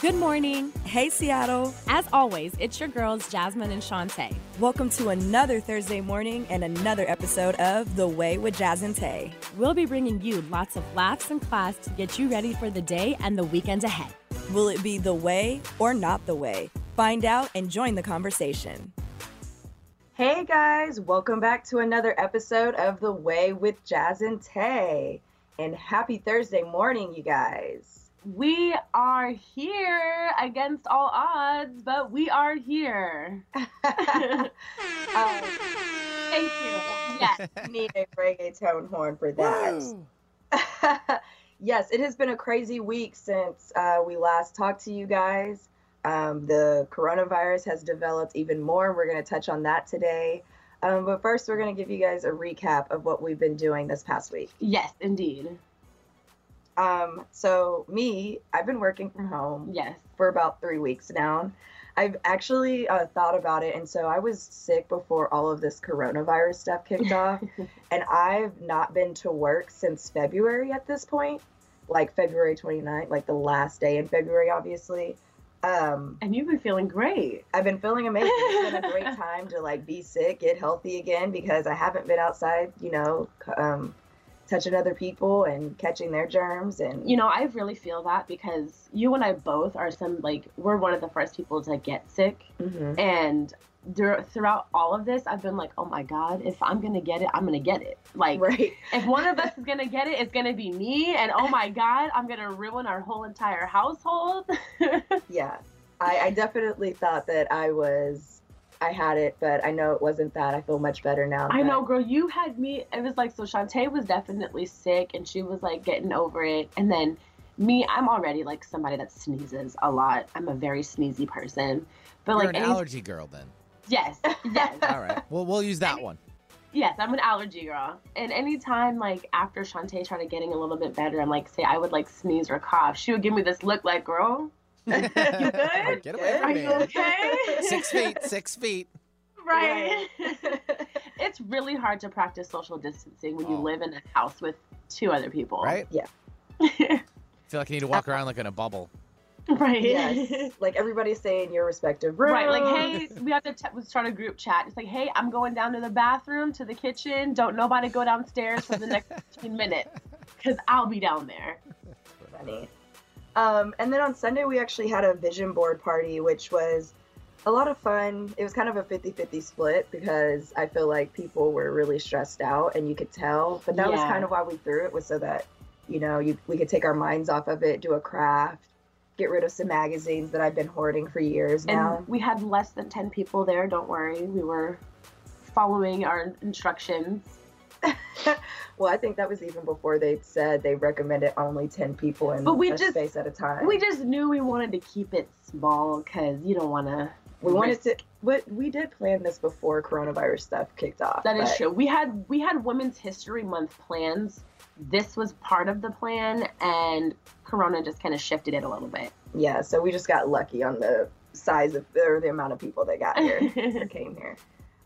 Good morning. Hey, Seattle. As always, it's your girls, Jasmine and Shantae. Welcome to another Thursday morning and another episode of The Way with Jazz and Tay. We'll be bringing you lots of laughs and class to get you ready for the day and the weekend ahead. Will it be the way or not the way? Find out and join the conversation. Hey guys, welcome back to another episode of The Way with Jazz and Tay. And happy Thursday morning, you guys. We are here against all odds, but we are here. um, thank you. Yes, need a reggaeton horn for that. yes, it has been a crazy week since uh, we last talked to you guys. Um, the coronavirus has developed even more. We're going to touch on that today. Um, but first, we're going to give you guys a recap of what we've been doing this past week. Yes, indeed. Um, so me, I've been working from home. Yes. For about three weeks now. I've actually uh, thought about it, and so I was sick before all of this coronavirus stuff kicked off, and I've not been to work since February at this point, like February 29th, like the last day in February, obviously. Um, and you've been feeling great. I've been feeling amazing. It's been a great time to like be sick, get healthy again because I haven't been outside, you know, um, touching other people and catching their germs and you know i really feel that because you and i both are some like we're one of the first people to get sick. Mm-hmm. and throughout all of this i've been like oh my god if i'm gonna get it i'm gonna get it. Like right. if one of us is gonna get it it's gonna be me. And oh my god i'm gonna ruin our whole entire household. Yeah. I, I definitely thought that i was I had it, but I know it wasn't that. I feel much better now. I know, girl. You had me. It was like so. Shantae was definitely sick, and she was like getting over it. And then me, I'm already like somebody that sneezes a lot. I'm a very sneezy person. But You're like an any... allergy girl, then. Yes. Yes. All right. Well, we'll use that one. Yes, I'm an allergy girl. And anytime, like, after Shantae started getting a little bit better, I'm like, say, I would like sneeze or cough, she would give me this look like, girl, you good? Get away from Are me. you okay? Six feet, six feet. Right. it's really hard to practice social distancing when oh. you live in a house with two other people. Right? Yeah. I feel like you need to walk around like in a bubble. Right. Yes. like everybody stay in your respective room. Right. Like, hey, we have to t- start a group chat. It's like, hey, I'm going down to the bathroom, to the kitchen. Don't nobody go downstairs for the next 15 minutes because I'll be down there. Funny. Um, and then on Sunday, we actually had a vision board party, which was a lot of fun. It was kind of a 50 50 split because I feel like people were really stressed out and you could tell. But that yeah. was kind of why we threw it, was so that, you know, you, we could take our minds off of it, do a craft, get rid of some magazines that I've been hoarding for years now. And we had less than 10 people there, don't worry. We were following our instructions. well, I think that was even before they said they recommended only ten people in but we a just, space at a time. We just knew we wanted to keep it small because you don't want to. We wanted to. But we did plan this before coronavirus stuff kicked off. That is true. We had we had Women's History Month plans. This was part of the plan, and Corona just kind of shifted it a little bit. Yeah, so we just got lucky on the size of or the amount of people that got here or came here.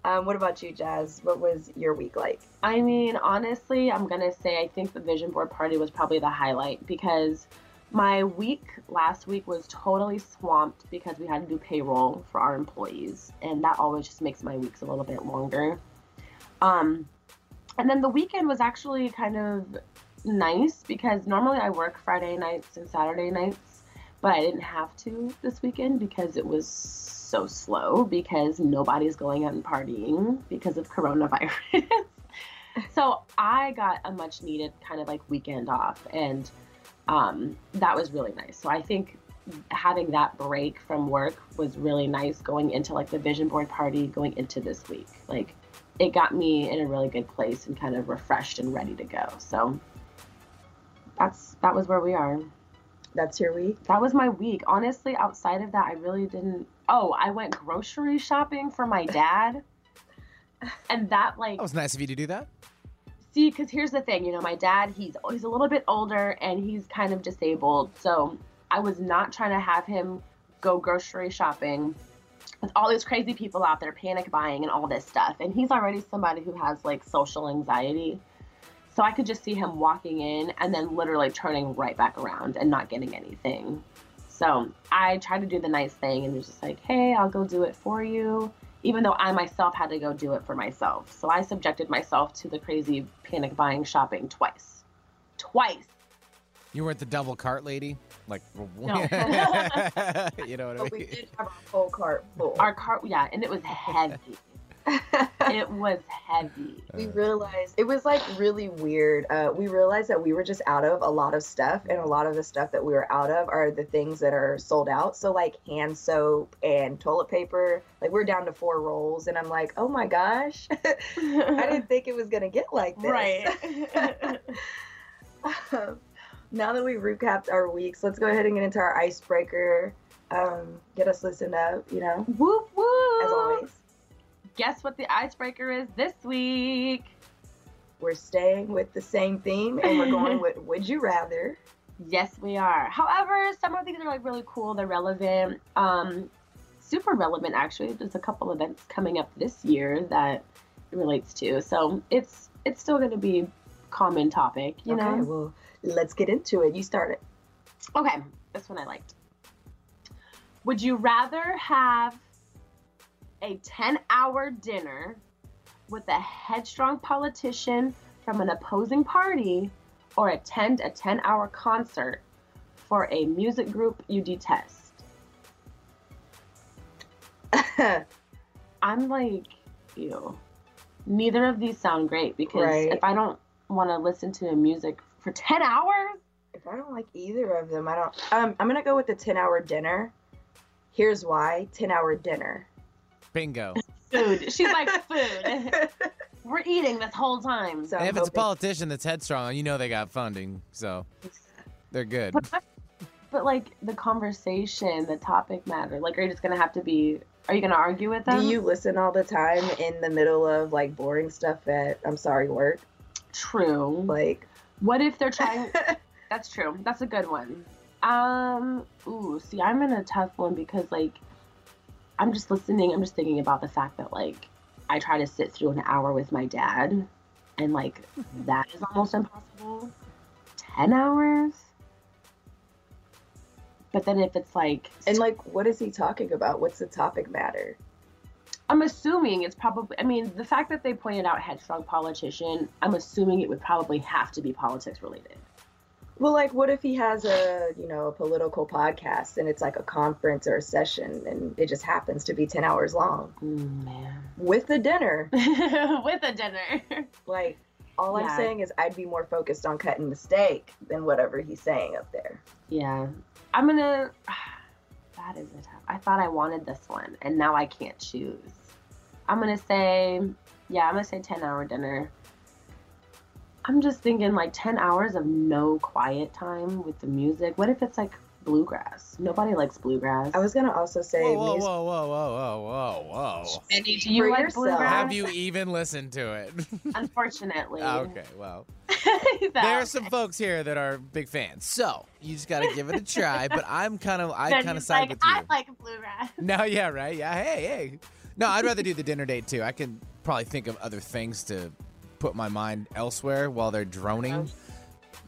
Um, what about you, Jazz? What was your week like? I mean, honestly, I'm going to say I think the vision board party was probably the highlight because my week last week was totally swamped because we had to do payroll for our employees, and that always just makes my weeks a little bit longer. Um, and then the weekend was actually kind of nice because normally I work Friday nights and Saturday nights, but I didn't have to this weekend because it was so slow because nobody's going out and partying because of coronavirus. so I got a much needed kind of like weekend off, and um, that was really nice. So I think having that break from work was really nice going into like the vision board party going into this week. Like it got me in a really good place and kind of refreshed and ready to go. So that's that was where we are. That's your week? That was my week. Honestly, outside of that, I really didn't oh, I went grocery shopping for my dad. and that like That was nice of you to do that. See, because here's the thing, you know, my dad, he's he's a little bit older and he's kind of disabled. So I was not trying to have him go grocery shopping with all these crazy people out there panic buying and all this stuff. And he's already somebody who has like social anxiety. So I could just see him walking in and then literally turning right back around and not getting anything. So I tried to do the nice thing and was just like, hey, I'll go do it for you, even though I myself had to go do it for myself. So I subjected myself to the crazy panic buying shopping twice. Twice. You weren't the double cart lady? Like, No. you know what I mean? But we did have a whole cart full. Our cart, yeah, and it was heavy. It was heavy. we realized it was like really weird. Uh, we realized that we were just out of a lot of stuff, and a lot of the stuff that we were out of are the things that are sold out. So like hand soap and toilet paper. Like we're down to four rolls, and I'm like, oh my gosh, I didn't think it was gonna get like this. right. Um, now that we've recapped our weeks, let's go ahead and get into our icebreaker. Um, get us listened up, you know, whoop whoop. as always. Guess what the icebreaker is this week? We're staying with the same theme, and we're going with Would You Rather. Yes, we are. However, some of these are like really cool. They're relevant. Um, super relevant actually. There's a couple events coming up this year that it relates to. So it's it's still going to be common topic, you okay, know. well, let's get into it. You start it. Okay, this one I liked. Would you rather have a 10 hour dinner with a headstrong politician from an opposing party or attend a 10 hour concert for a music group you detest? I'm like, ew. Neither of these sound great because Right. if I don't want to listen to music for 10 hours, if I don't like either of them, I don't. Um, I'm gonna go with the 10 hour dinner. Here's why 10 hour dinner. Bingo. food. She's like, food. We're eating this whole time. So And I'm if it's a politician that's headstrong, you know they got funding, so they're good. But like the conversation, the topic matter. Like, are you just gonna have to be? Are you gonna argue with them? Do you listen all the time in the middle of like boring stuff at I'm sorry work? True. Like What if they're trying? That's true. That's a good one. Um. Ooh. See, I'm in a tough one because like, I'm just listening. I'm just thinking about the fact that like, I try to sit through an hour with my dad, and like, that is almost impossible. Ten hours. But then if it's like, and like what is he talking about? What's the topic matter? I'm assuming it's probably. I mean, the fact that they pointed out headstrong politician, I'm assuming it would probably have to be politics related. Well, like what if he has a, you know, a political podcast and it's like a conference or a session and it just happens to be 10 hours long Mm, man. with a dinner? With a dinner. Like all Yeah. I'm saying is I'd be more focused on cutting the steak than whatever he's saying up there. Yeah. I'm gonna. That is a tough. I thought I wanted this one, and now I can't choose. I'm gonna say, yeah, I'm gonna say 10 hour dinner. I'm just thinking like 10 hours of no quiet time with the music. What if it's like bluegrass? Nobody likes bluegrass. I was gonna also say Whoa, whoa, music- whoa, whoa, whoa, whoa, whoa, whoa. Benny, do you like bluegrass? Have you even listened to it? Unfortunately. okay, well. He's There are some folks here that are big fans, so you just gotta give it a try. But I'm kind of, I kind of side like, with you. I like bluegrass. No, yeah, right, yeah, hey, hey. No, I'd rather do the dinner date too. I can probably think of other things to put my mind elsewhere while they're droning.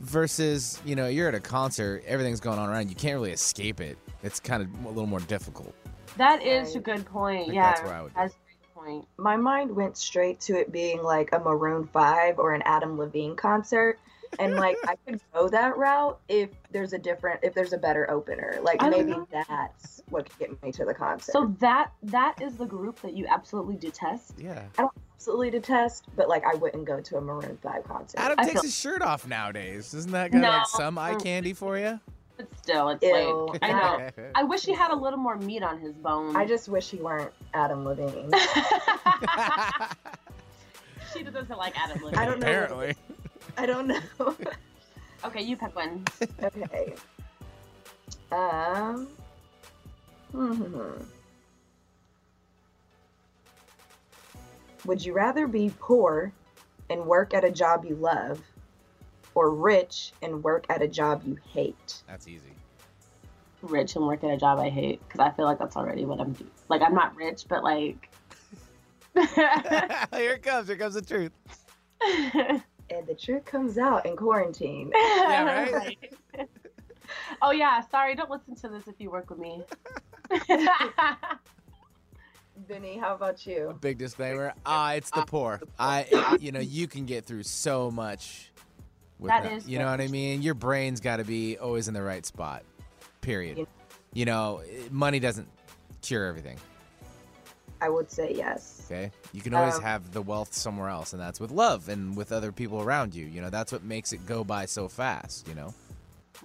Versus, you know, you're at a concert, everything's going on around, you can't really escape it. It's kind of a little more difficult. That is a good point. yeah, that's where I would that's a great point. my mind went straight to it being like a Maroon 5 or an Adam Levine concert. And like I could go that route if there's a different if there's a better opener. Like I maybe that's what could get me to the concert. So that that is the group that you absolutely detest. Yeah. I don't absolutely detest, but like I wouldn't go to a Maroon 5 concert. Adam I takes feel- his shirt off nowadays. Isn't that kind of No. like some eye candy for you? But still, it's Ew. like I know. I wish he had a little more meat on his bone. I just wish he weren't Adam Levine. she doesn't like Adam Levine. I don't know. Apparently. I don't know. Okay, you pick one. okay. Um. hmm. Would you rather be poor and work at a job you love, or rich and work at a job you hate? That's easy. Rich and work at a job I hate because I feel like that's already what I'm doing. Like I'm not rich, but like. here it comes. Here comes the truth. And the truth comes out in quarantine. Yeah, right? oh yeah, sorry, don't listen to this if you work with me. Vinny, how about you? A Big disclaimer. Ah, it's the poor. I, you know, you can get through so much. With That that is you know what I mean. Your brain's got to be always in the right spot. Period. Yeah. You know, money doesn't cure everything. I would say yes. Okay, you can always Um, have the wealth somewhere else, and that's with love and with other people around you. You know, that's what makes it go by so fast. You know,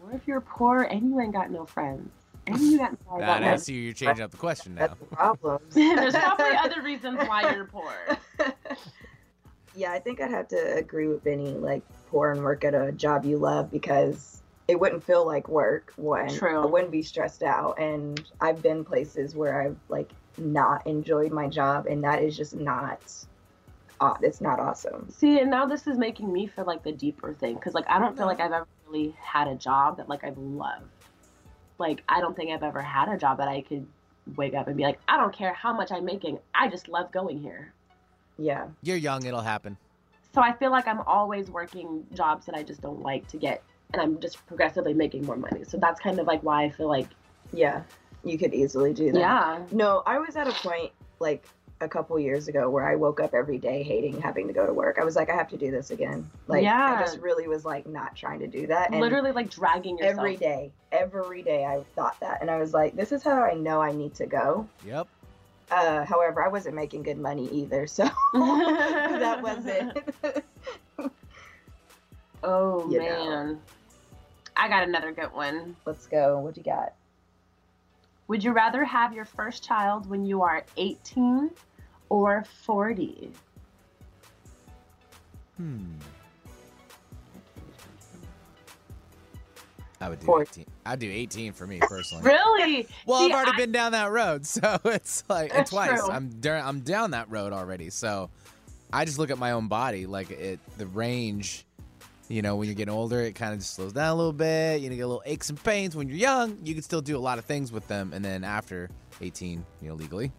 what if you're poor and you ain't got no friends? And you got no that friends? I see you're changing up the question now. That's the problem. There's probably other reasons why you're poor. yeah, I think I'd have to agree with Vinny. Like, poor and work at a job you love because it wouldn't feel like work. One, True. I wouldn't be stressed out. And I've been places where I've like not enjoyed my job, and that is just not. aw- It's not awesome. See, and now this is making me feel like the deeper thing because, like, I don't feel like I've ever really had a job that like I've loved. Like, I don't think I've ever had a job that I could wake up and be like, I don't care how much I'm making, I just love going here. Yeah, You're young; it'll happen. So I feel like I'm always working jobs that I just don't like to get, and I'm just progressively making more money. So that's kind of like why I feel like, yeah, you could easily do that. yeah, No, I was at a point like a couple years ago where I woke up every day hating having to go to work. I was like, I have to do this again. Like, Yeah. I just really was like not trying to do that. And literally like dragging yourself. every day, every day I thought that. And I was like, this is how I know I need to go. Yep. Uh, however, I wasn't making good money either. So that wasn't. Oh You man, I got another good one. Let's go. What do you got? Would you rather have your first child when you are 18 or 40? Hmm. I would do Four. 18. I'd do 18 for me personally. Really? Well, See, I've already I- been down that road, so it's like and That's twice. true. I'm dur- I'm down that road already. So I just look at my own body, like it the range. You know, when you're getting older, it kind of just slows down a little bit. You know, get a little aches and pains. When you're young, you can still do a lot of things with them, and then after 18, you know, legally,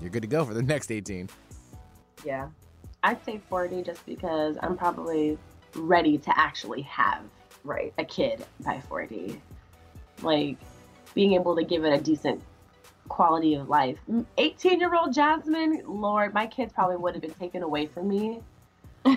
you're good to go for the next 18. Yeah. I'd say 40 just because I'm probably ready to actually have Right. a kid by 40. Like being able to give it a decent quality of life. 18 year old Jasmine, Lord, my kids probably would have been taken away from me.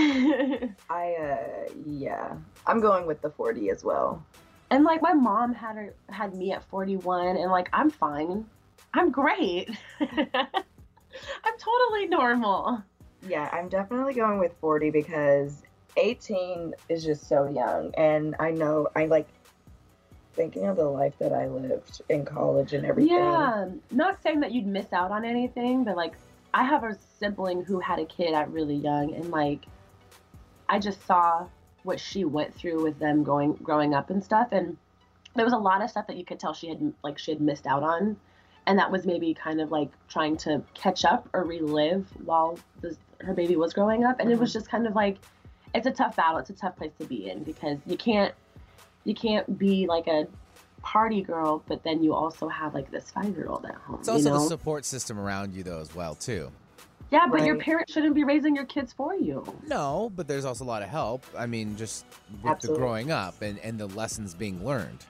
I uh yeah. I'm going with the 40 as well. And like my mom had her had me at 41 and like I'm fine. I'm great. I'm totally normal. Yeah, I'm definitely going with 40 because 18 is just so young. And I know I like thinking of the life that I lived in college and everything. Yeah, not saying that you'd miss out on anything, but like I have a sibling who had a kid at really young, and like I just saw what she went through with them going growing up and stuff, and there was a lot of stuff that you could tell she had like she had missed out on, and that was maybe kind of like trying to catch up or relive while this, her baby was growing up, and it was mm-hmm. just kind of like it's a tough battle, it's a tough place to be in because you can't you can't be like a party girl, but then you also have like this five year old at home. It's also you know? the support system around you, though, as well, too. Yeah, but your parents shouldn't be raising your kids for you. No, but there's also a lot of help. I mean, just with the growing up and, and the lessons being learned.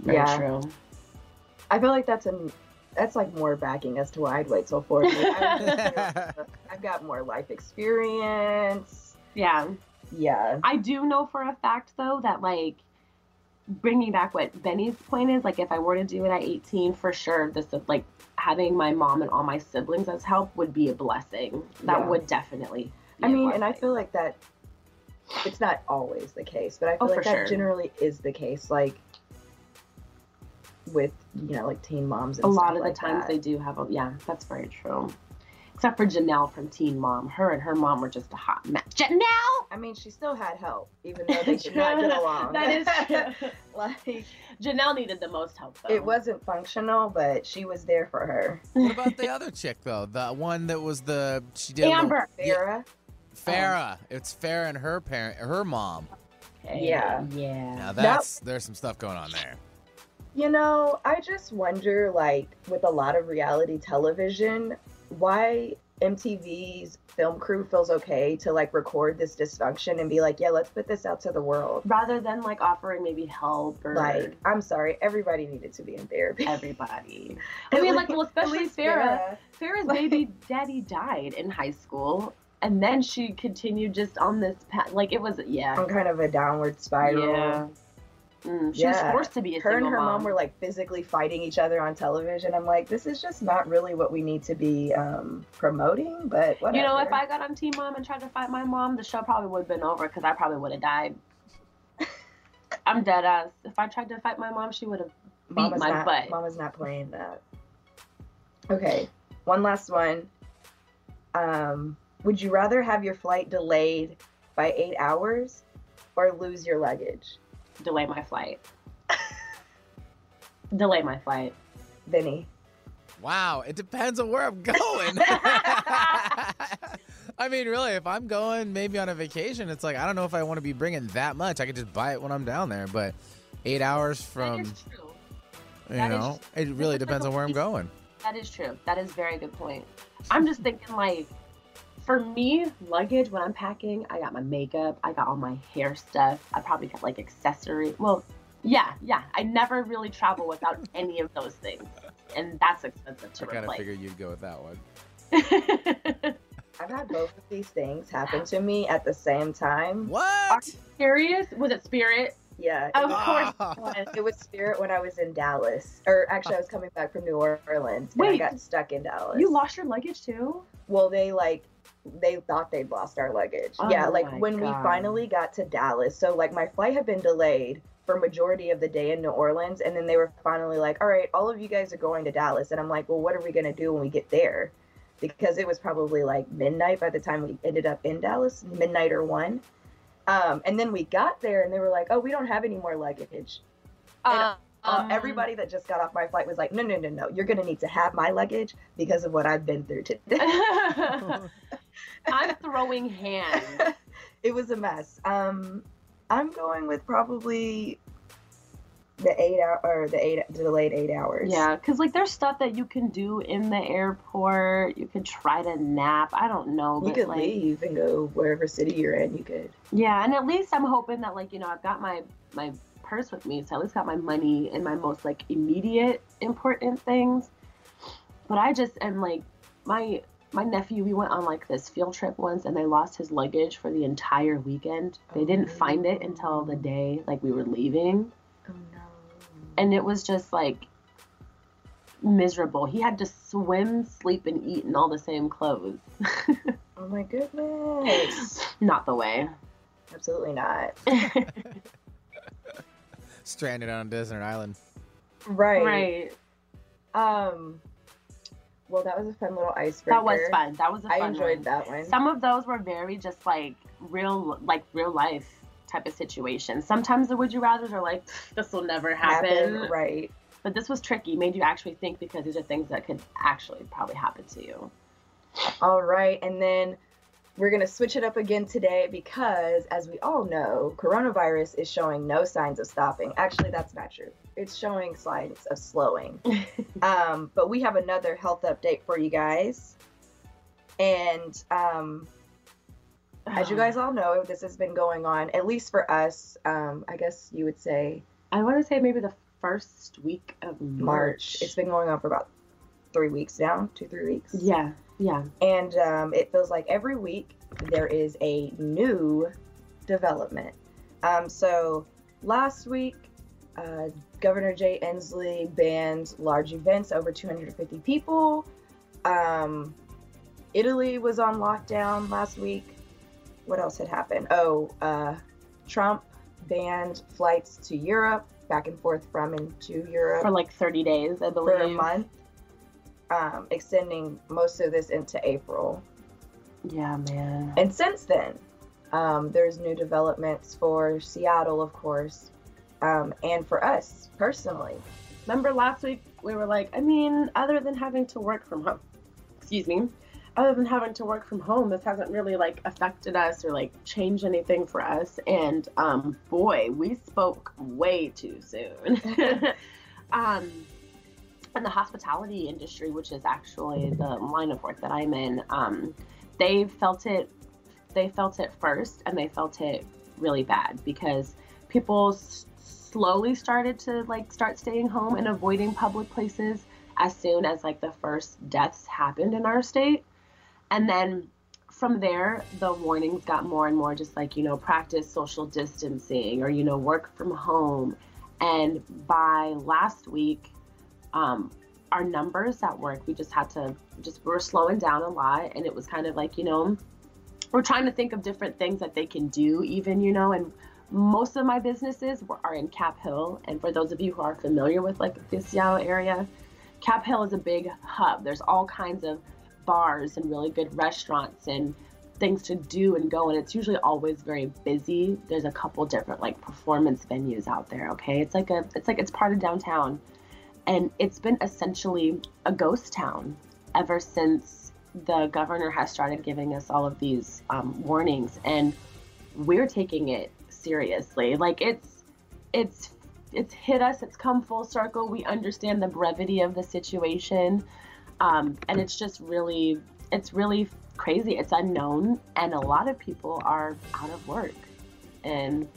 Very Yeah. true. I feel like that's a that's like more backing as to why I'd wait till 40. I've, I've got more life experience. Yeah, Yeah. I do know for a fact though that like bringing back what Benny's point is, like if I were to do it at 18, for sure, this is like having my mom and all my siblings as help would be a blessing. That Yeah. would definitely. I mean, and I feel like that it's not always the case, but I oh, feel Oh, like that sure. generally is the case. Like with you know like teen moms. And a lot of the times that. they do have a yeah that's very true except for jenelle from teen mom her and her mom were just a hot match jenelle I mean, she still had help, even though they did not get along. that is true like jenelle needed the most help though it wasn't functional, but she was there for her. What about the other chick, though? The one that was the. She did. a little- amber Yeah, Farrah. Farrah. It's Farrah and her parent, her mom. Yeah. yeah Now that's there's some stuff going on there. You know, I just wonder, like, with a lot of reality television, why MTV's film crew feels okay to like record this dysfunction and be like, yeah, let's put this out to the world. Rather than like offering maybe help or Like, I'm sorry, everybody needed to be in therapy. everybody. I mean, like, well, especially least Farrah. Farrah's Like- baby daddy died in high school, and then she continued just on this path. Like it was, yeah, on kind of a downward spiral. yeah. Mm, she Yeah. was forced to be a Her and her mom. mom. were like physically fighting each other on television. I'm like, this is just not really what we need to be um, promoting, but whatever. You know, if I got on Teen Mom and tried to fight my mom, the show probably would have been over because I probably would have died. I'm dead ass. If I tried to fight my mom, she would have beat Mama's my not, butt. Mama's not playing that. Okay, one last one. Um, would you rather have your flight delayed by eight hours or lose your luggage? Delay my flight. delay my flight. Vinny. Wow, it depends on where I'm going. I mean, really, if I'm going maybe on a vacation, it's like I don't know if I want to be bringing that much. I could just buy it when I'm down there, but eight hours from, you that is- know, it really depends on where I'm going. That is true. That is a very good point. I'm just thinking like for me, luggage when I'm packing, I got my makeup, I got all my hair stuff, I probably got like accessory. Well, yeah, yeah. I never really travel without any of those things. And that's expensive to I to kind of replace. figured you'd go with that one. I've had both of these things happen to me at the same time. What? Serious? Was it Spirit? Yeah. Of Ah. course. it was. It was Spirit when I was in Dallas. Or actually, I was coming back from New Orleans and I Wait. got stuck in Dallas. You lost your luggage too? Well, they like they thought they'd lost our luggage. Oh yeah, like when we finally got to Dallas. So like my flight had been delayed for majority of the day in New Orleans and then they were finally like, "All right, all of you guys are going to Dallas." And I'm like, "Well, what are we going to do when we get there?" Because it was probably like midnight by the time we ended up in Dallas, midnight or 1. Um, and then we got there and they were like, "Oh, we don't have any more luggage." And, Um, Uh, everybody that just got off my flight was like, "No, no, no, no! You're gonna need to have my luggage because of what I've been through today." I'm throwing hands. it was a mess. Um, I'm going with probably the eight hour or the eight delayed eight hours. Yeah, because like there's stuff that you can do in the airport. You could try to nap. I don't know, you could like, leave and go wherever city you're in. You could. yeah, and at least I'm hoping that like you know I've got my my purse with me, so I at least got my money and my most like immediate important things. But I just am like my my nephew. We went on like this field trip once, and they lost his luggage for the entire weekend. They didn't find it until the day like we were leaving. Oh no. and it was just like miserable. He had to swim, sleep, and eat in all the same clothes. Oh my goodness. Not the way. Absolutely not. Stranded on a desert island. Right. right. Um. Well, that was a fun little icebreaker. That was fun. That was a fun I enjoyed one. that one. Some of those were very just like real, like real life type of situations. Sometimes the would you rather's are like, this will never happen. Right. But this was tricky. Made you actually think because these are things that could actually probably happen to you. All right, and then we're gonna switch it up again today because, as we all know, coronavirus is showing no signs of stopping. Actually, that's not true. It's showing signs of slowing. um, but we have another health update for you guys, and um, as you guys all know, this has been going on at least for us. Um, I guess you would say I want to say maybe the first week of March. March. It's been going on for about three weeks now, two three weeks. yeah, yeah. And um, it feels like every week there is a new development. Um, so last week, uh, Governor Jay Inslee banned large events over 250 people. Um, Italy was on lockdown last week. What else had happened? Oh, uh, Trump banned flights to Europe, back and forth from and to Europe For like 30 days, I believe. for a month, um, extending most of this into April. Yeah, man. And since then, um, there's new developments for Seattle, of course, um, and for us personally. Remember last week we were like, I mean, other than having to work from home, excuse me, other than having to work from home, this hasn't really like affected us or like changed anything for us. And um, boy, we spoke way too soon. um, in the hospitality industry, which is actually the line of work that I'm in, um, they felt it they felt it first and they felt it really bad because people s- slowly started to like start staying home and avoiding public places as soon as like the first deaths happened in our state. And then from there the warnings got more and more just like you know practice social distancing or you know work from home. And by last week um, our numbers at work we just had to just we were slowing down a lot and it was kind of like you know we're trying to think of different things that they can do even you know and most of my businesses were, are in cap hill and for those of you who are familiar with like the seattle area cap hill is a big hub. There's all kinds of bars and really good restaurants and things to do and go and it's usually always very busy. There's a couple different like performance venues out there okay? It's like a it's like it's part of downtown and it's been essentially a ghost town ever since the governor has started giving us all of these um, warnings. And we're taking it seriously. Like it's it's it's hit us. It's come full circle. We understand the brevity of the situation. Um, and it's just really it's really crazy. It's unknown. And a lot of people are out of work. And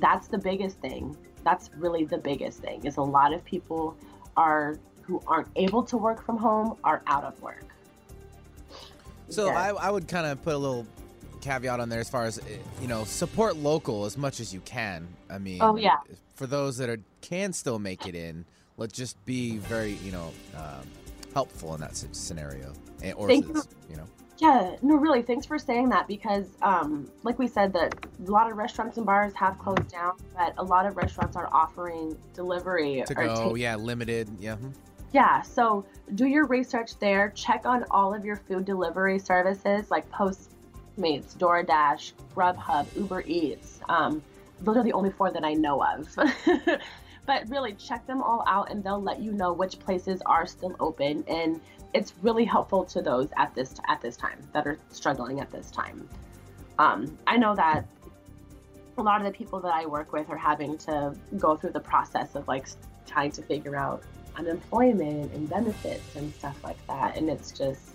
that's the biggest thing. That's really the biggest thing is a lot of people are who aren't able to work from home are out of work So Yeah. I, I would kind of put a little caveat on there as far as eh, you know, support local as much as you can. I mean, Oh, yeah. for those that are can still make it in, let's just be very you know um, helpful in that scenario. Or Thank you. you know, Yeah, no, really. Thanks for saying that because, um, like we said, that a lot of restaurants and bars have closed down, but a lot of restaurants are offering delivery to go, take- yeah, limited, yeah. hmm. Yeah, so do your research there. Check on all of your food delivery services like Postmates, DoorDash, Grubhub, Uber Eats. Um, those are the only four that I know of. but really, check them all out, and they'll let you know which places are still open. And it's really helpful to those at this at this time that are struggling at this time. Um, I know that a lot of the people that I work with are having to go through the process of like trying to figure out unemployment and benefits and stuff like that. And it's just,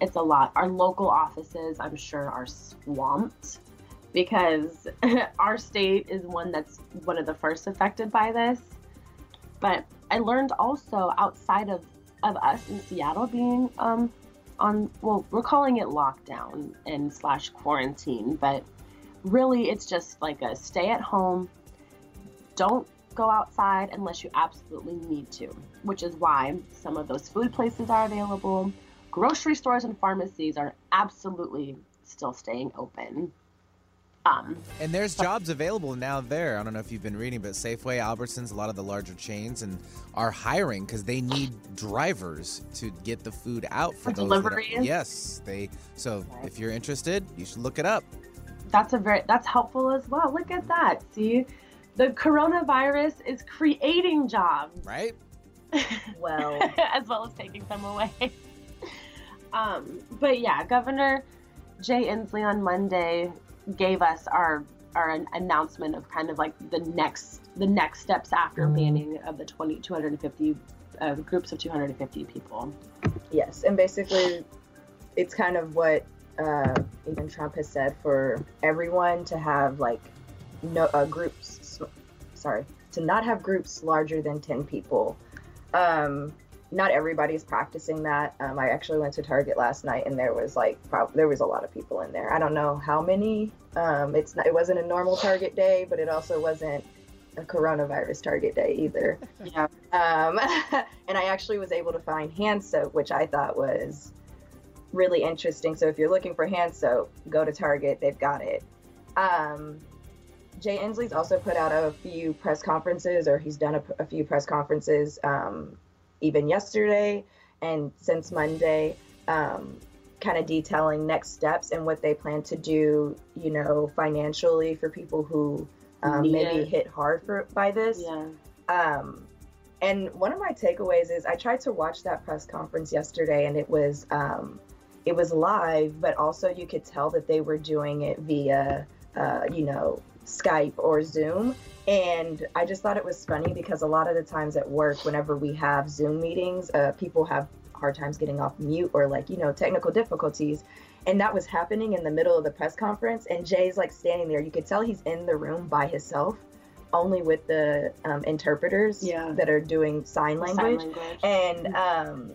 it's a lot. Our local offices, I'm sure, are swamped because our state is one that's one of the first affected by this. But I learned also outside of, of us in Seattle being um, on, well, we're calling it lockdown and slash quarantine, but really it's just like a stay at home. Don't go outside unless you absolutely need to, which is why some of those food places are available. Grocery stores and pharmacies are absolutely still staying open. Um, And there's jobs available now there. I don't know if you've been reading, but Safeway, Albertsons, a lot of the larger chains, and are hiring because they need drivers to get the food out for, For those. that are- yes, they. So if you're interested, you should look it up. that's a very that's helpful as well. Look at that. See, the coronavirus is creating jobs. Right? Well, as well as taking them away. um, but yeah, Governor Jay Inslee on Monday gave us our our announcement of kind of like the next the next steps after banning of the 20 250 uh, groups of 250 people. yes, and basically, it's kind of what uh, even Trump has said for everyone to have like no uh, groups. Sorry, to not have groups larger than ten people. Um, not everybody's practicing that. Um, I actually went to Target last night, and there was like prob- there was a lot of people in there. I don't know how many. Um, it's not, it wasn't a normal Target day, but it also wasn't a coronavirus Target day either. Yeah. Um, and I actually was able to find hand soap, which I thought was really interesting. So if you're looking for hand soap, go to Target, they've got it. Um, Jay Inslee's also put out a few press conferences, or he's done a, a few press conferences um, even yesterday and since Monday, um, kind of detailing next steps and what they plan to do, you know, financially for people who um, maybe it. hit hard for by this. Yeah. Um, and one of my takeaways is I tried to watch that press conference yesterday, and it was um, it was live, but also you could tell that they were doing it via uh, you know Skype or Zoom. And I just thought it was funny because a lot of the times at work, whenever we have Zoom meetings, uh, people have hard times getting off mute or like, you know, technical difficulties. And that was happening in the middle of the press conference. And Jay's like standing there. You could tell he's in the room by himself, only with the um, interpreters Yeah. that are doing sign language. Sign language. And um,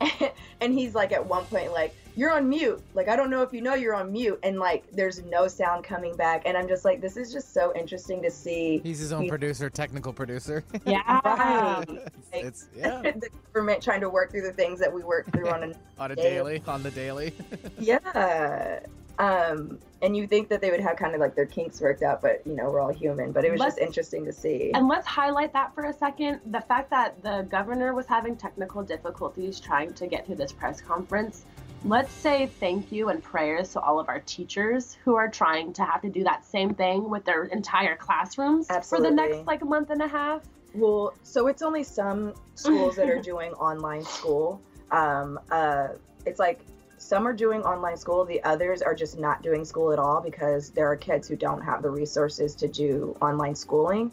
and he's like at one point like you're on mute like i don't know if you know you're on mute and like there's no sound coming back and i'm just like this is just so interesting to see He's his own He- producer, technical producer. yeah. Right. it's yeah, the government trying to work through the things that we work through on a on a Daily. daily, on the daily. yeah um and you think that they would have kind of like their kinks worked out but you know we're all human but it was just Let's- interesting to see And let's highlight that for a second. The fact that the governor was having technical difficulties trying to get through this press conference. Let's say thank you and prayers to all of our teachers who are trying to have to do that same thing with their entire classrooms for the next like month and a half. Well, so it's only some schools that are doing online school. Um, uh, it's like some are doing online school, the others are just not doing school at all because there are kids who don't have the resources to do online schooling.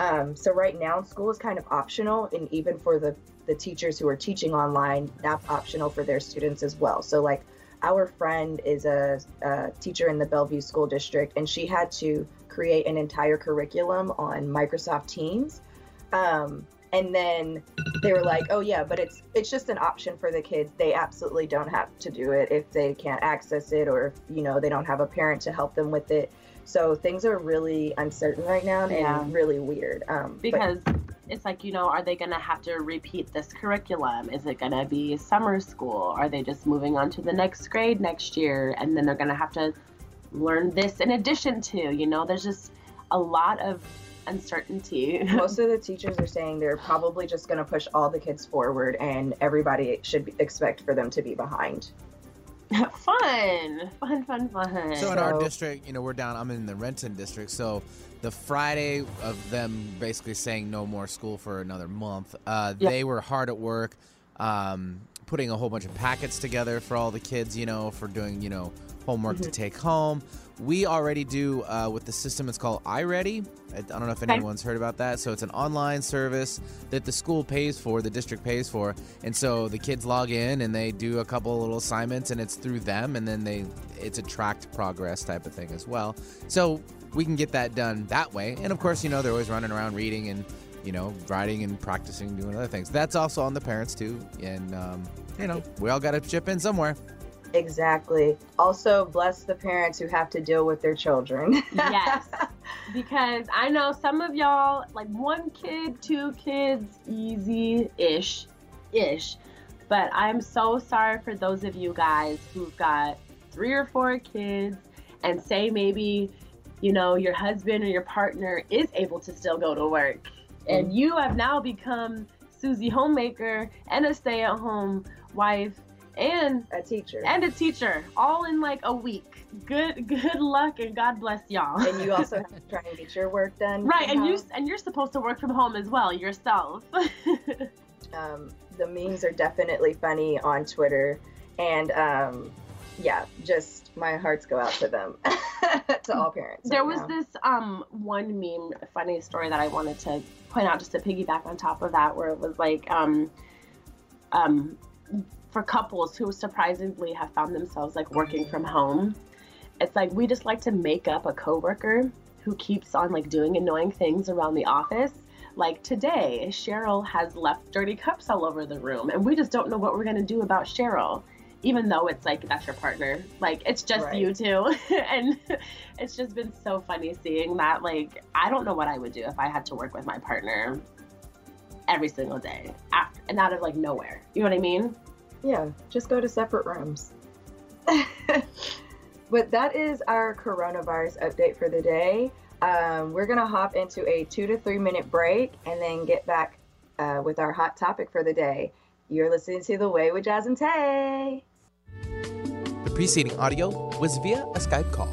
Um, so right now, school is kind of optional, and even for the the teachers who are teaching online, that's optional for their students as well. So like our friend is a, a teacher in the Bellevue School District, and she had to create an entire curriculum on Microsoft Teams. Um, and then they were like, "Oh yeah, but it's it's just an option for the kids. They absolutely don't have to do it if they can't access it, or if you know they don't have a parent to help them with it." So things are really uncertain right now and Yeah. really weird. Um, but- because it's like you know are they going to have to repeat this curriculum? Is it going to be summer school? Are they just moving on to the next grade next year? And then they're going to have to learn this in addition to you know there's just a lot of uncertainty. Most of the teachers are saying they're probably just going to push all the kids forward and everybody should expect for them to be behind fun fun fun fun So in our district, you know, we're down. I'm in the Renton district. So the Friday of them basically saying no more school for another month, uh, Yeah. they were hard at work, um, putting a whole bunch of packets together for all the kids. You know, for doing you know homework to take home. We already do uh, with the system. It's called iReady. I don't know if anyone's heard about that. So it's an online service that the school pays for, the district pays for, and so the kids log in and they do a couple little assignments, and it's through them, and then they it's a tracked progress type of thing as well. So we can get that done that way, and of course, you know they're always running around reading and you know writing and practicing doing other things. That's also on the parents too, and um, you know we all got to chip in somewhere. Exactly. Also bless the parents who have to deal with their children. Yes. Because i know some of y'all like one kid two kids easy ish. Ish but i'm so sorry for those of you guys who've got three or four kids and say maybe you know your husband or your partner is able to still go to work. And mm-hmm. you have now become susie homemaker and a stay-at-home wife and a teacher. and a teacher all in like a week. Good good luck and god bless y'all. And you also have to try and get your work done right and you and you're supposed to work from home as well yourself. Um, the memes are definitely funny on twitter and um, yeah just my hearts go out to them. To all parents there right was now. this um one meme funny story that i wanted to point out just to piggyback on top of that where it was like um um for couples who surprisingly have found themselves like working from home it's like we just like to make up a coworker who keeps on like doing annoying things around the office. Like today cheryl has left dirty cups all over the room and we just don't know what we're going to do about cheryl even though it's like that's your partner. Like it's just Right. you two and it's just been so funny seeing that. Like i don't know what i would do if i had to work with my partner every single day after, and out of like nowhere. You know what i mean Yeah, just go to separate rooms. but that is our coronavirus update for the day. Um, we're going to hop into a two to three minute break and then get back uh, with our hot topic for the day. You're listening to The Way with Jazz and Tay. The preceding audio was via a Skype call.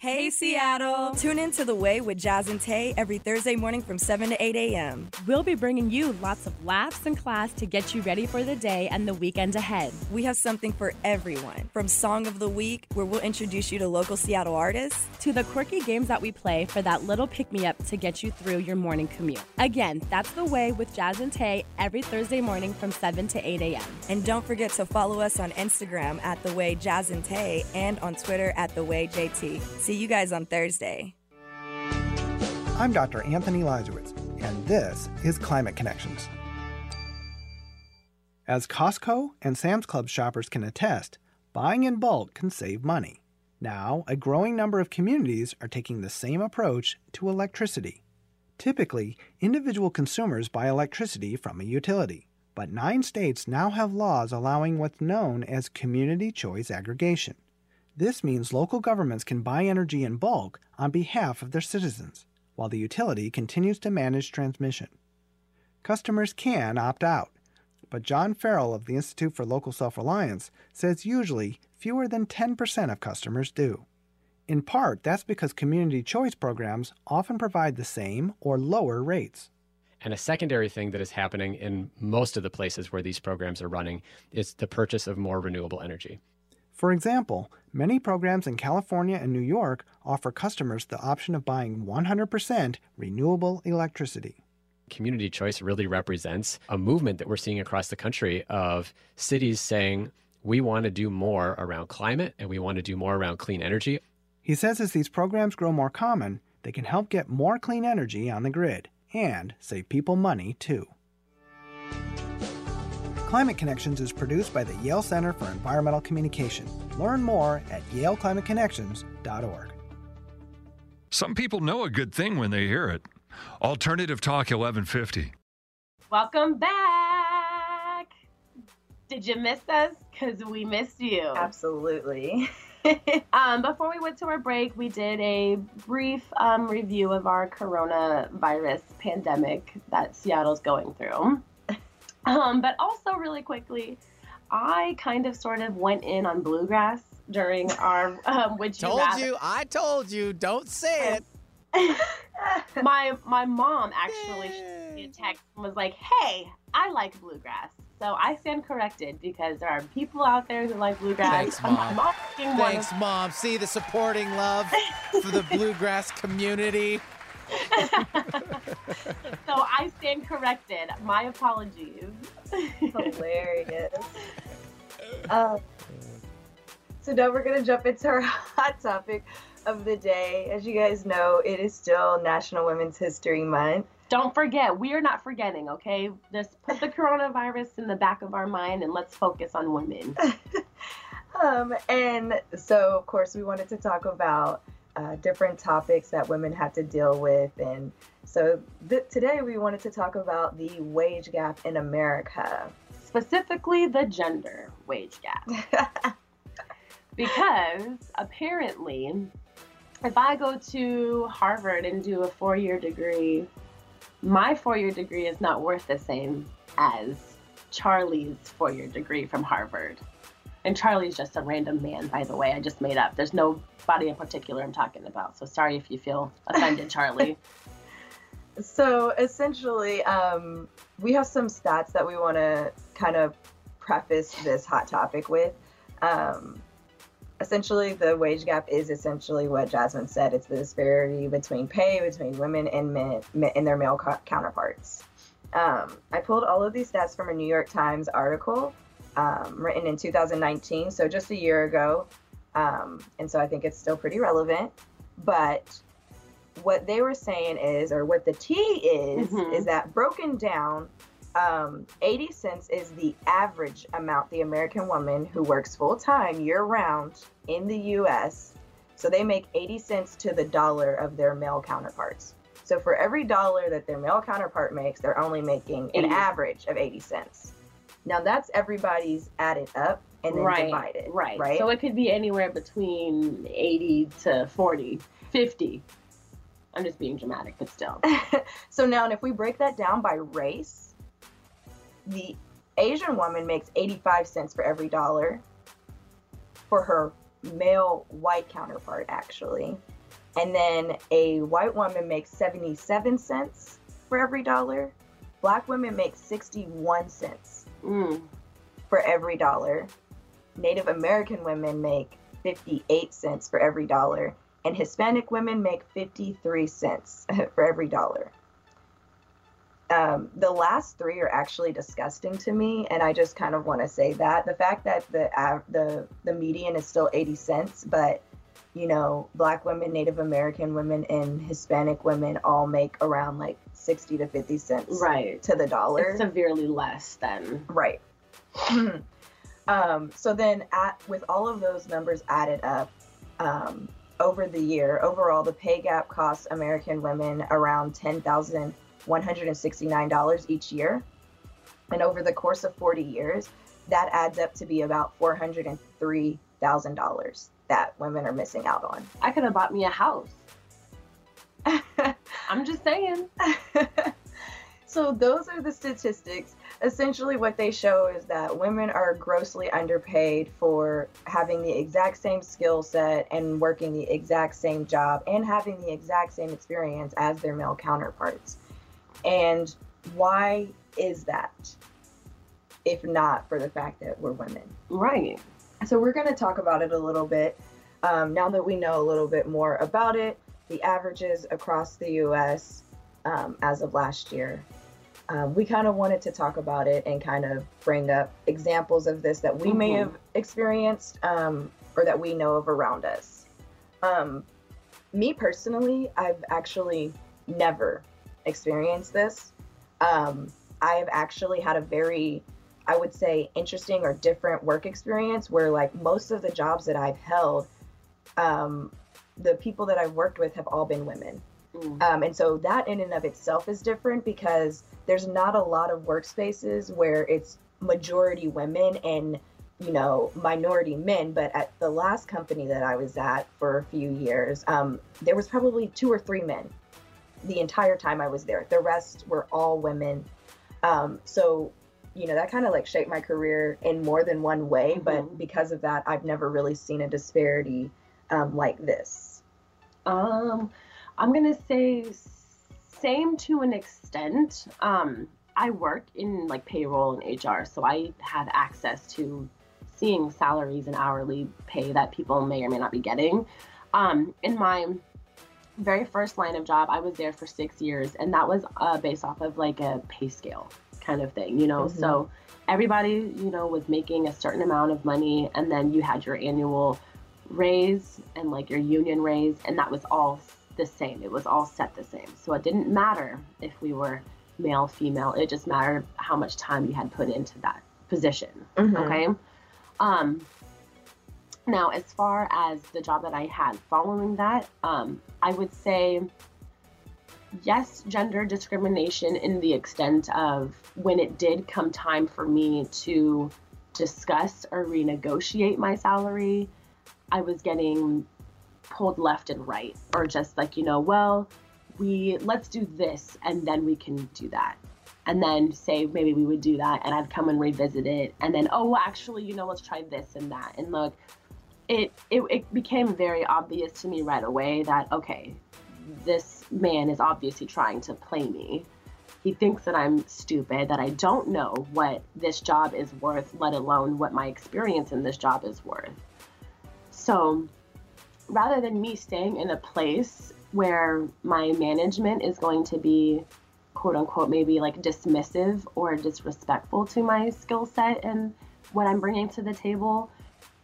Hey Seattle! Tune in to The Way with Jazz and Tay every Thursday morning from 7 to 8 a.m. We'll be bringing you lots of laughs and class to get you ready for the day and the weekend ahead. We have something for everyone from Song of the Week, where we'll introduce you to local Seattle artists, to the quirky games that we play for that little pick me up to get you through your morning commute. Again, that's The Way with Jazz and Tay every Thursday morning from 7 to 8 a.m. And don't forget to follow us on Instagram at The Way Jazz and Tay and on Twitter at The Way JT. See you guys on Thursday. I'm Dr. Anthony Leiserowitz, and this is Climate Connections. As Costco and Sam's Club shoppers can attest, buying in bulk can save money. Now, a growing number of communities are taking the same approach to electricity. Typically, individual consumers buy electricity from a utility, but nine states now have laws allowing what's known as community choice aggregation. This means local governments can buy energy in bulk on behalf of their citizens, while the utility continues to manage transmission. Customers can opt out, but John Farrell of the Institute for Local Self Reliance says usually fewer than 10% of customers do. In part, that's because community choice programs often provide the same or lower rates. And a secondary thing that is happening in most of the places where these programs are running is the purchase of more renewable energy. For example, many programs in California and New York offer customers the option of buying 100% renewable electricity. Community choice really represents a movement that we're seeing across the country of cities saying, we want to do more around climate and we want to do more around clean energy. He says as these programs grow more common, they can help get more clean energy on the grid and save people money too. Climate Connections is produced by the Yale Center for Environmental Communication. Learn more at yaleclimateconnections.org. Some people know a good thing when they hear it. Alternative Talk 1150. Welcome back. Did you miss us? Because we missed you. Absolutely. um, before we went to our break, we did a brief um, review of our coronavirus pandemic that Seattle's going through. Um, but also, really quickly, I kind of sort of went in on bluegrass during our um, Would You Told Rather. you, I told you, don't say it. my my mom actually sent me a text and was like, "Hey, I like bluegrass." So I stand corrected because there are people out there who like bluegrass. Thanks, Mom. of Thanks, Mom. See the supporting love for the bluegrass community. So I stand corrected. My apologies. Hilarious. Uh, so now we're gonna jump into our hot topic of the day. As you guys know, it is still National Women's History Month. Don't forget, we are not forgetting, okay? Just put the coronavirus in the back of our mind and let's focus on women. Um, and so, of course, we wanted to talk about uh, different topics that women have to deal with. And so th- today we wanted to talk about the wage gap in America. Specifically, the gender wage gap. because apparently, if I go to Harvard and do a four year degree, my four year degree is not worth the same as Charlie's four year degree from Harvard. And Charlie's just a random man, by the way. I just made up. There's nobody in particular I'm talking about. So sorry if you feel offended, Charlie. So essentially, um, we have some stats that we want to kind of preface this hot topic with. Um, essentially, the wage gap is essentially what Jasmine said. It's the disparity between pay between women and men and their male co- counterparts. Um, I pulled all of these stats from a New York Times article um, written in 2019, so just a year ago. Um, and so I think it's still pretty relevant. But what they were saying is, or what the T is, Mhm. is that broken down, um, 80 cents is the average amount the American woman who works full time year round in the US So they make 80 cents to the dollar of their male counterparts. So for every dollar that their male counterpart makes, they're only making an 80. average of 80 cents. Now that's everybody's added up and then right, divided. right. Right. So it could be anywhere between 80 to 40, 50. I'm just being dramatic, but still. so now, and if we break that down by race, the Asian woman makes 85 cents for every dollar for her male white counterpart, actually. And then a white woman makes 77 cents for every dollar. Black women make 61 cents Mm. for every dollar. Native American women make 58 cents for every dollar. And Hispanic women make 53 cents for every dollar. Um, the last three are actually disgusting to me, and I just kind of want to say that the fact that the the the median is still 80 cents, but you know, black women, Native American women, and Hispanic women all make around like 60 to 50 cents right. to the dollar. It's severely less than. Right. um, so then, at, with all of those numbers added up um, over the year, overall, the pay gap costs American women around $10,169 each year. And over the course of 40 years, that adds up to be about $403,000 that women are missing out on. I could have bought me a house. I'm just saying. so those are the statistics. Essentially, what they show is that women are grossly underpaid for having the exact same skill set and working the exact same job and having the exact same experience as their male counterparts. And why is that? If not for the fact that we're women. Right. So we're going to talk about it a little bit um, now that we know a little bit more about it, the averages across the U.S. Um, as of last year. Um, we kind of wanted to talk about it and kind of bring up examples of this that we may Mhm. have experienced um, or that we know of around us. Um, me personally, I've actually never experienced this. Um, I've actually had a very I would say interesting or different work experience where like most of the jobs that I've held, um, the people that I've worked with have all been women. Mm. Um, and so that in and of itself is different because there's not a lot of workspaces where it's majority women and you know minority men but at the last company that i was at for a few years um, there was probably two or three men the entire time i was there the rest were all women um, so you know that kind of like shaped my career in more than one way but Mhm. because of that i've never really seen a disparity um, like this Um, I'm gonna say same to an extent. Um, I work in like payroll and HR, so I have access to seeing salaries and hourly pay that people may or may not be getting. Um, in my very first line of job, I was there for six years, and that was uh, based off of like a pay scale kind of thing, you know. Mhm. So everybody, you know, was making a certain amount of money, and then you had your annual raise and like your union raise, and that was all the same. It was all set the same. So it didn't matter if we were male, female. It just mattered how much time you had put into that position. Mhm. Okay. Um, now, as far as the job that I had following that, um, I would say yes, gender discrimination in the extent of when it did come time for me to discuss or renegotiate my salary, I was getting pulled left and right, or just like, you know, well, we let's do this and then we can do that. And then say maybe we would do that and I'd come and revisit it and then oh well, actually, you know, let's try this and that. And look, it, it it became very obvious to me right away that okay, this man is obviously trying to play me. He thinks that I'm stupid, that I don't know what this job is worth, let alone what my experience in this job is worth. So rather than me staying in a place where my management is going to be quote unquote maybe like dismissive or disrespectful to my skill set and what I'm bringing to the table,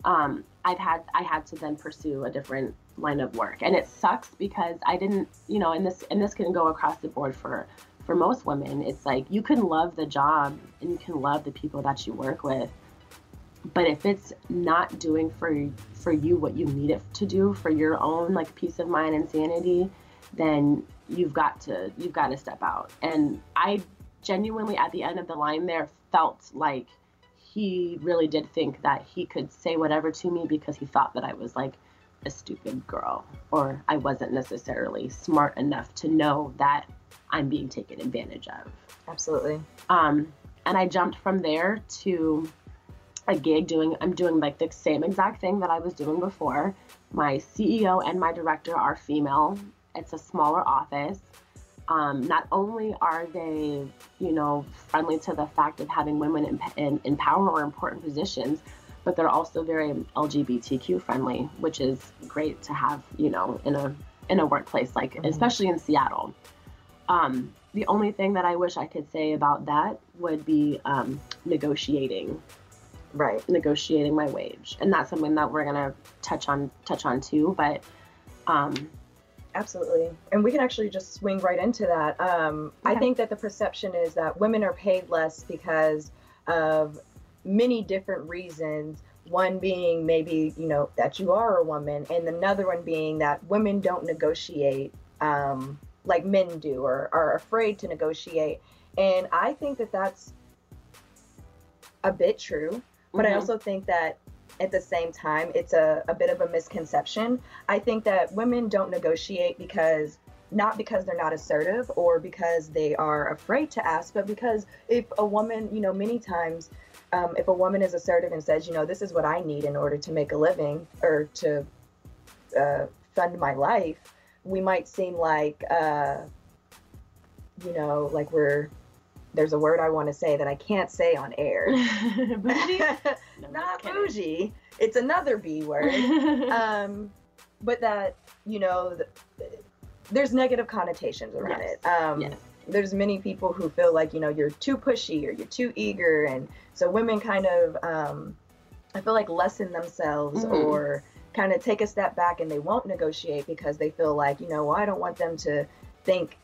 um, I've had I had to then pursue a different line of work, and it sucks because I didn't, you know, and this and this can go across the board for for most women. It's like you can love the job and you can love the people that you work with, But if it's not doing for for you what you need it to do for your own like peace of mind and sanity, then you've got to you've got to step out. And I genuinely at the end of the line there felt like he really did think that he could say whatever to me because he thought that I was like a stupid girl or I wasn't necessarily smart enough to know that I'm being taken advantage of. Absolutely. Um, and I jumped from there to a gig doing, I'm doing like the same exact thing that I was doing before. My CEO and my director are female. It's a smaller office. Um, not only are they, you know, friendly to the fact of having women in, in, in power or important positions, but they're also very LGBTQ friendly, which is great to have, you know, in a in a workplace like, mm-hmm. especially in Seattle. Um, the only thing that I wish I could say about that would be um, negotiating, right? Negotiating my wage, and that's something that we're gonna touch on touch on too. But um, absolutely, and we can actually just swing right into that. Um, okay. I think that the perception is that women are paid less because of many different reasons. One being maybe, you know, that you are a woman, and another one being that women don't negotiate um, like men do or are afraid to negotiate. And I think that that's a bit true, but mm-hmm. I also think that at the same time, it's a, a bit of a misconception. I think that women don't negotiate because not because they're not assertive or because they are afraid to ask, but because if a woman, you know, many times um, if a woman is assertive and says, you know, this is what I need in order to make a living or to uh, fund my life, we might seem like, uh, you know, like we're there's a word I want to say that I can't say on air. bougie? No, Not bougie. It's another B word. um, but that, you know, there's negative connotations around yes. it. Um, yes there's many people who feel like you know you're too pushy or you're too eager. And so women kind of um, i feel like lessen themselves mm-hmm. or kind of take a step back and they won't negotiate because they feel like you know well, i don't want them to think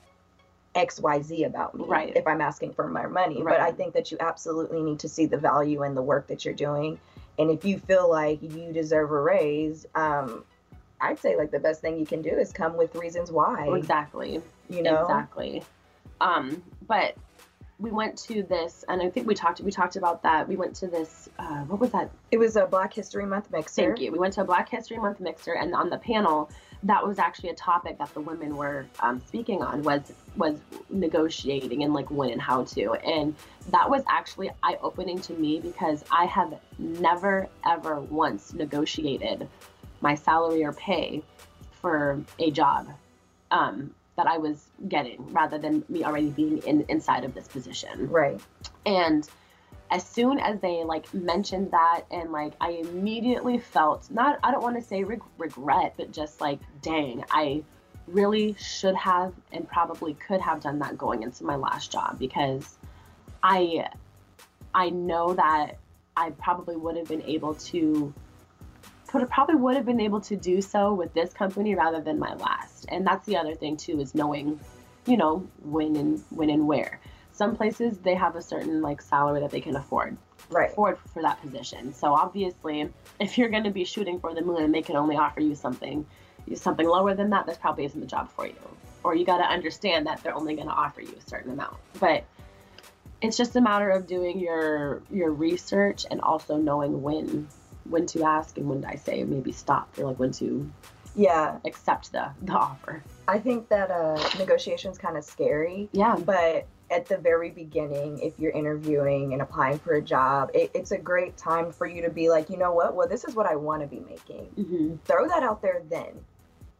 xyz about me right. if i'm asking for my money. Right. but i think that you absolutely need to see the value in the work that you're doing. And if you feel like you deserve a raise um, i'd say like the best thing you can do is come with reasons why. Exactly. You know? Exactly um, but we went to this, and I think we talked we talked about that. We went to this. Uh, what was that? It was a Black History Month mixer. Thank you. We went to a Black History Month mixer, and on the panel, that was actually a topic that the women were um, speaking on was was negotiating and like when and how to, and that was actually eye opening to me because I have never ever once negotiated my salary or pay for a job. Um, that I was getting rather than me already being in inside of this position. Right. And as soon as they like mentioned that and like I immediately felt not I don't want to say reg- regret but just like dang I really should have and probably could have done that going into my last job because I I know that I probably would have been able to could probably would have been able to do so with this company rather than my last. And that's the other thing too is knowing, you know, when and when and where. Some places they have a certain like salary that they can afford. Right. Afford for that position. So obviously, if you're going to be shooting for the moon and they can only offer you something, something lower than that, that probably isn't the job for you. Or you got to understand that they're only going to offer you a certain amount. But it's just a matter of doing your your research and also knowing when when to ask and when I say maybe stop or like when to yeah accept the the offer. I think that uh, negotiation is kind of scary. Yeah. But at the very beginning, if you're interviewing and applying for a job, it, it's a great time for you to be like, you know what? Well, this is what I want to be making. Mm-hmm. Throw that out there then.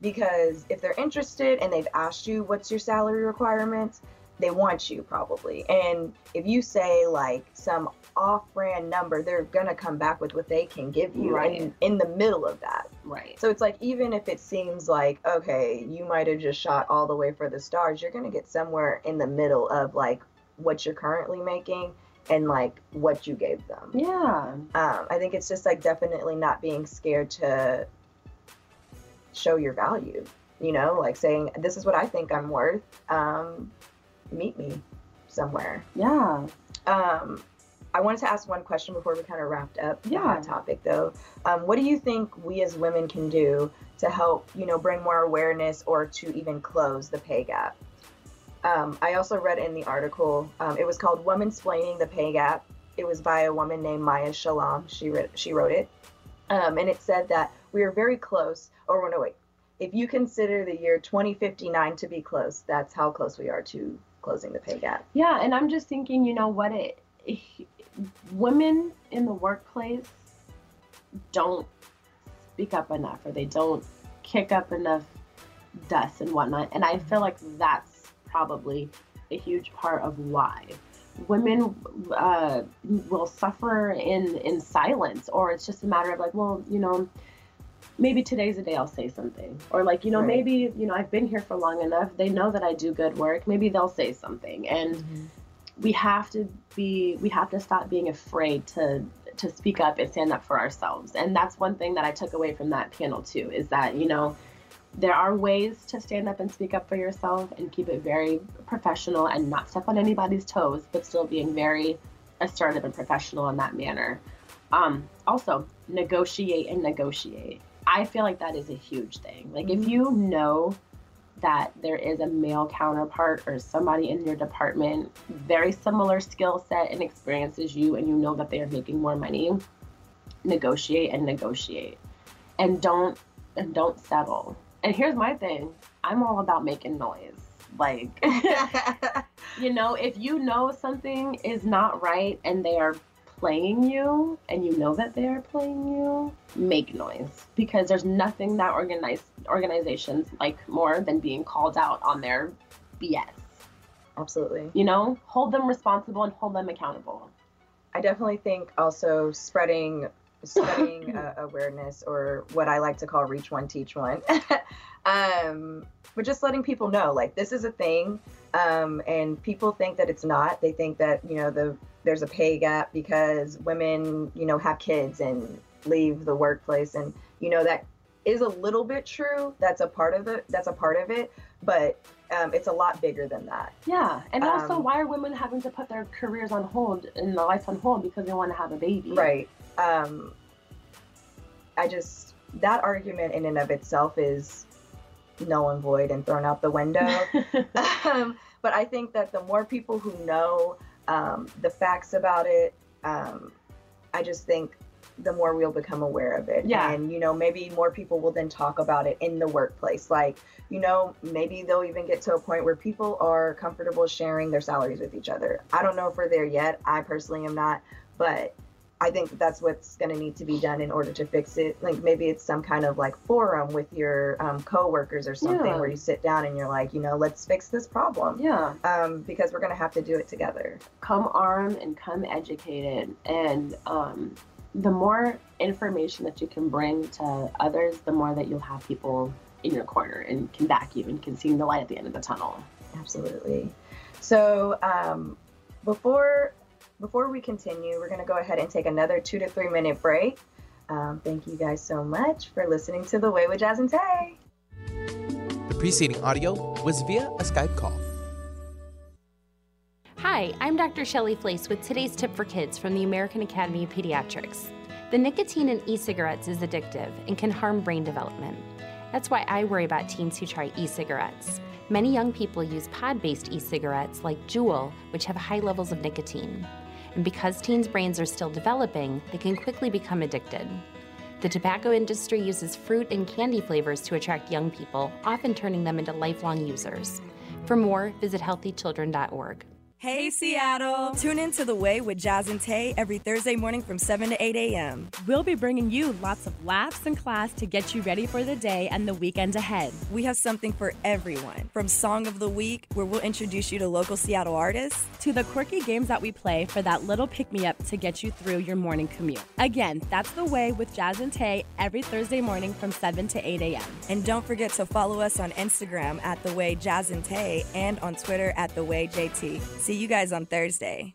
Because if they're interested and they've asked you what's your salary requirements, they want you probably. And if you say like some off-brand number, they're gonna come back with what they can give you, right. in, in the middle of that. Right. So it's like even if it seems like okay, you might have just shot all the way for the stars, you're gonna get somewhere in the middle of like what you're currently making and like what you gave them. Yeah. Um, I think it's just like definitely not being scared to show your value. You know, like saying this is what I think I'm worth. Um, meet me somewhere. Yeah. Um, I wanted to ask one question before we kind of wrapped up Yeah. the topic, though. Um, what do you think we as women can do to help, you know, bring more awareness or to even close the pay gap? Um, I also read in the article, um, it was called Woman Splaining the Pay Gap. It was by a woman named Maya Shalom. She, read, she wrote it. Um, and it said that we are very close, or no, wait, if you consider the year 2059 to be close, that's how close we are to closing the pay gap. Yeah, and I'm just thinking, you know what it, women in the workplace don't speak up enough or they don't kick up enough dust and whatnot. And I feel like that's probably a huge part of why women uh, will suffer in in silence, or it's just a matter of like, well, you know, maybe today's the day I'll say something, or like, you know, Right. maybe you know I've been here for long enough. They know that I do good work. Maybe they'll say something, and we have to be we have to stop being afraid to to speak up and stand up for ourselves and that's one thing that i took away from that panel too is that you know there are ways to stand up and speak up for yourself and keep it very professional and not step on anybody's toes but still being very assertive and professional in that manner um, also negotiate and negotiate i feel like that is a huge thing like if mm-hmm. you know that there is a male counterpart or somebody in your department, very similar skill set and experience as you, and you know that they are making more money, negotiate and negotiate. And don't and don't settle. And here's my thing. I'm all about making noise. Like you know, if you know something is not right and they are playing you and you know that they are playing you, make noise because there's nothing that organized organizations like more than being called out on their BS. Absolutely. You know, hold them responsible and hold them accountable. I definitely think also spreading spreading uh, awareness or what I like to call reach one teach one. um but just letting people know like this is a thing um and people think that it's not. They think that, you know, the there's a pay gap because women, you know, have kids and leave the workplace and you know that is a little bit true. That's a part of it. That's a part of it, but um, it's a lot bigger than that. Yeah, and also, Um, why are women having to put their careers on hold and their lives on hold because they want to have a baby? Right. Um, I just that argument in and of itself is null and void and thrown out the window. um, but I think that the more people who know um, the facts about it, um, I just think the more we'll become aware of it. Yeah. And, you know, maybe more people will then talk about it in the workplace. Like, you know, maybe they'll even get to a point where people are comfortable sharing their salaries with each other. I don't know if we're there yet. I personally am not. But I think that that's what's going to need to be done in order to fix it. Like maybe it's some kind of like forum with your um, coworkers or something Yeah. where you sit down and you're like, you know, let's fix this problem. Yeah. Um, because we're going to have to do it together. come armed and come educated and um, the more information that you can bring to others the more that you'll have people in your corner and can back you and can see the light at the end of the tunnel Absolutely. So um, before before we continue, we're going to go ahead and take another two to three minute break. Um, thank you guys so much for listening to The Way with Jazz and Tay. The preceding audio was via a Skype call. Hi, I'm Dr. Shelly Flais with today's tip for kids from the American Academy of Pediatrics. The nicotine in e cigarettes is addictive and can harm brain development. That's why I worry about teens who try e cigarettes. Many young people use pod based e cigarettes like Juul, which have high levels of nicotine. And because teens' brains are still developing, they can quickly become addicted. The tobacco industry uses fruit and candy flavors to attract young people, often turning them into lifelong users. For more, visit healthychildren.org. Hey, Seattle! Tune in to The Way with Jazz and Tay every Thursday morning from 7 to 8 a.m. We'll be bringing you lots of laughs and class to get you ready for the day and the weekend ahead. We have something for everyone from Song of the Week, where we'll introduce you to local Seattle artists, To the quirky games that we play for that little pick me up to get you through your morning commute. Again, that's the way with Jazz and Tay every Thursday morning from 7 to 8 a.m. and don't forget to follow us on Instagram at The Way Jazz and Tay and on Twitter at The Way JT. See you guys on Thursday.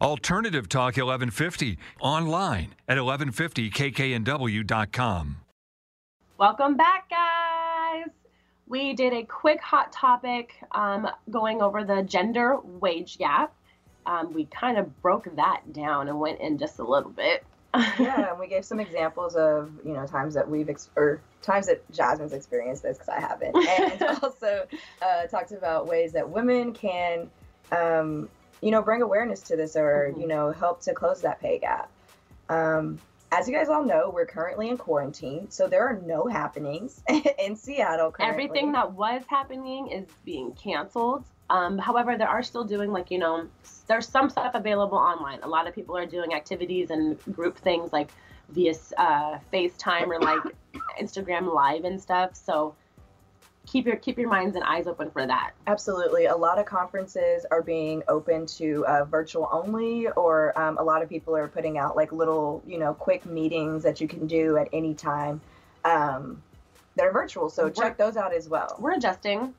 Alternative Talk 1150 online at 1150kknw.com. Welcome back, guys. We did a quick hot topic um, going over the gender wage gap. Um, we kind of broke that down and went in just a little bit. yeah, and we gave some examples of you know times that we've ex- or times that Jasmine's experienced this because I haven't, and also uh, talked about ways that women can, um, you know, bring awareness to this or Mhm. you know help to close that pay gap. Um, as you guys all know, we're currently in quarantine, so there are no happenings in Seattle. Currently. Everything that was happening is being canceled. Um, however, they are still doing like you know, there's some stuff available online. A lot of people are doing activities and group things like via uh, FaceTime or like Instagram Live and stuff. So keep your keep your minds and eyes open for that. Absolutely. A lot of conferences are being open to uh, virtual only, or um, a lot of people are putting out like little, you know, quick meetings that you can do at any time um, that are virtual. So check those out as well. We're adjusting.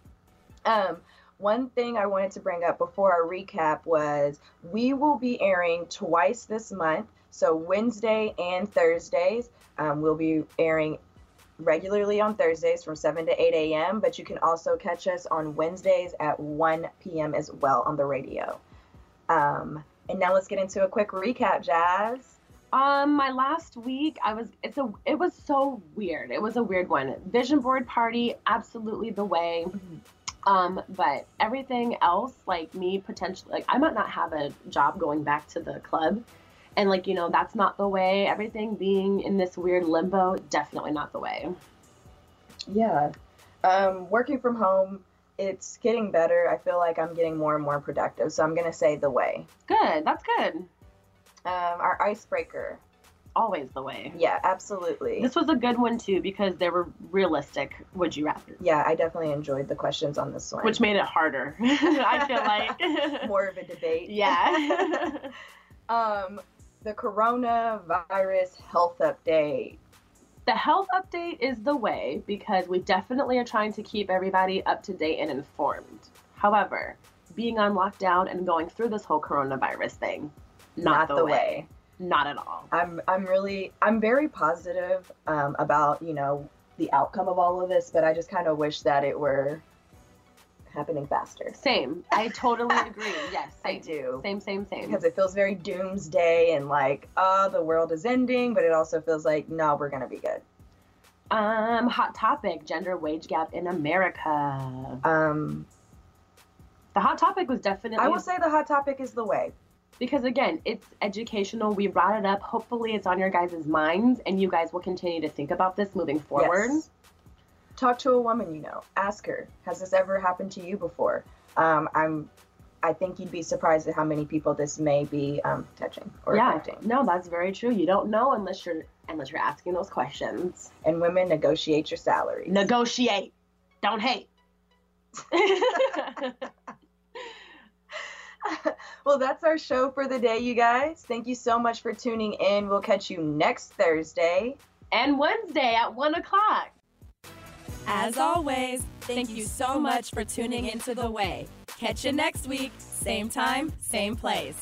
Um, one thing I wanted to bring up before our recap was we will be airing twice this month. So Wednesday and Thursdays. Um, we'll be airing regularly on Thursdays from 7 to 8 a.m., but you can also catch us on Wednesdays at 1 p.m. as well on the radio. Um, and now let's get into a quick recap, Jazz. Um, my last week, I was it's a it was so weird. It was a weird one. Vision board party, absolutely the way. Um, but everything else, like me potentially, like I might not have a job going back to the club, and like you know that's not the way. Everything being in this weird limbo, definitely not the way. Yeah. Um, working from home, it's getting better. I feel like I'm getting more and more productive. So I'm going to say the way. Good, that's good. Um, our icebreaker. Always the way. Yeah, absolutely. This was a good one too because they were realistic. Would you rather? Yeah, I definitely enjoyed the questions on this one. Which made it harder. I feel like more of a debate. Yeah. um, the coronavirus health update. The health update is the way because we definitely are trying to keep everybody up to date and informed. However, being on lockdown and going through this whole coronavirus thing, not, the, way. Not at all. I'm I'm really I'm very positive um, about you know the outcome of all of this, but I just kind of wish that it were happening faster. Same. I totally agree. Yes, I do. Same, same, same. Because it feels very doomsday and like, oh, the world is ending, but it also feels like, no, we're gonna be good. Um, hot topic: gender wage gap in America. Um, the hot topic was definitely. I will say the hot topic is the way. because again, it's educational. We brought it up. Hopefully, it's on your guys' minds, and you guys will continue to think about this moving forward. Yes. Talk to a woman you know. Ask her, has this ever happened to you before? Um, I'm, I think you'd be surprised at how many people this may be um, touching or yeah, affecting. no, that's very true. You don't know unless you're unless you're asking those questions. And women negotiate your salary. Negotiate, don't hate. well, that's our show for the day, you guys. Thank you so much for tuning in. We'll catch you next Thursday and Wednesday at one o'clock. As always, thank you so much for tuning into The Way. Catch you next week, same time, same place.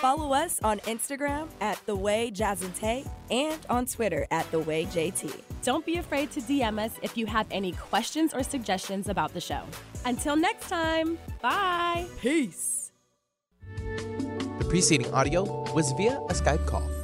Follow us on Instagram at The Way Jazz and Tay and on Twitter at The Way JT. Don't be afraid to DM us if you have any questions or suggestions about the show. Until next time, bye. Peace. The preceding audio was via a Skype call.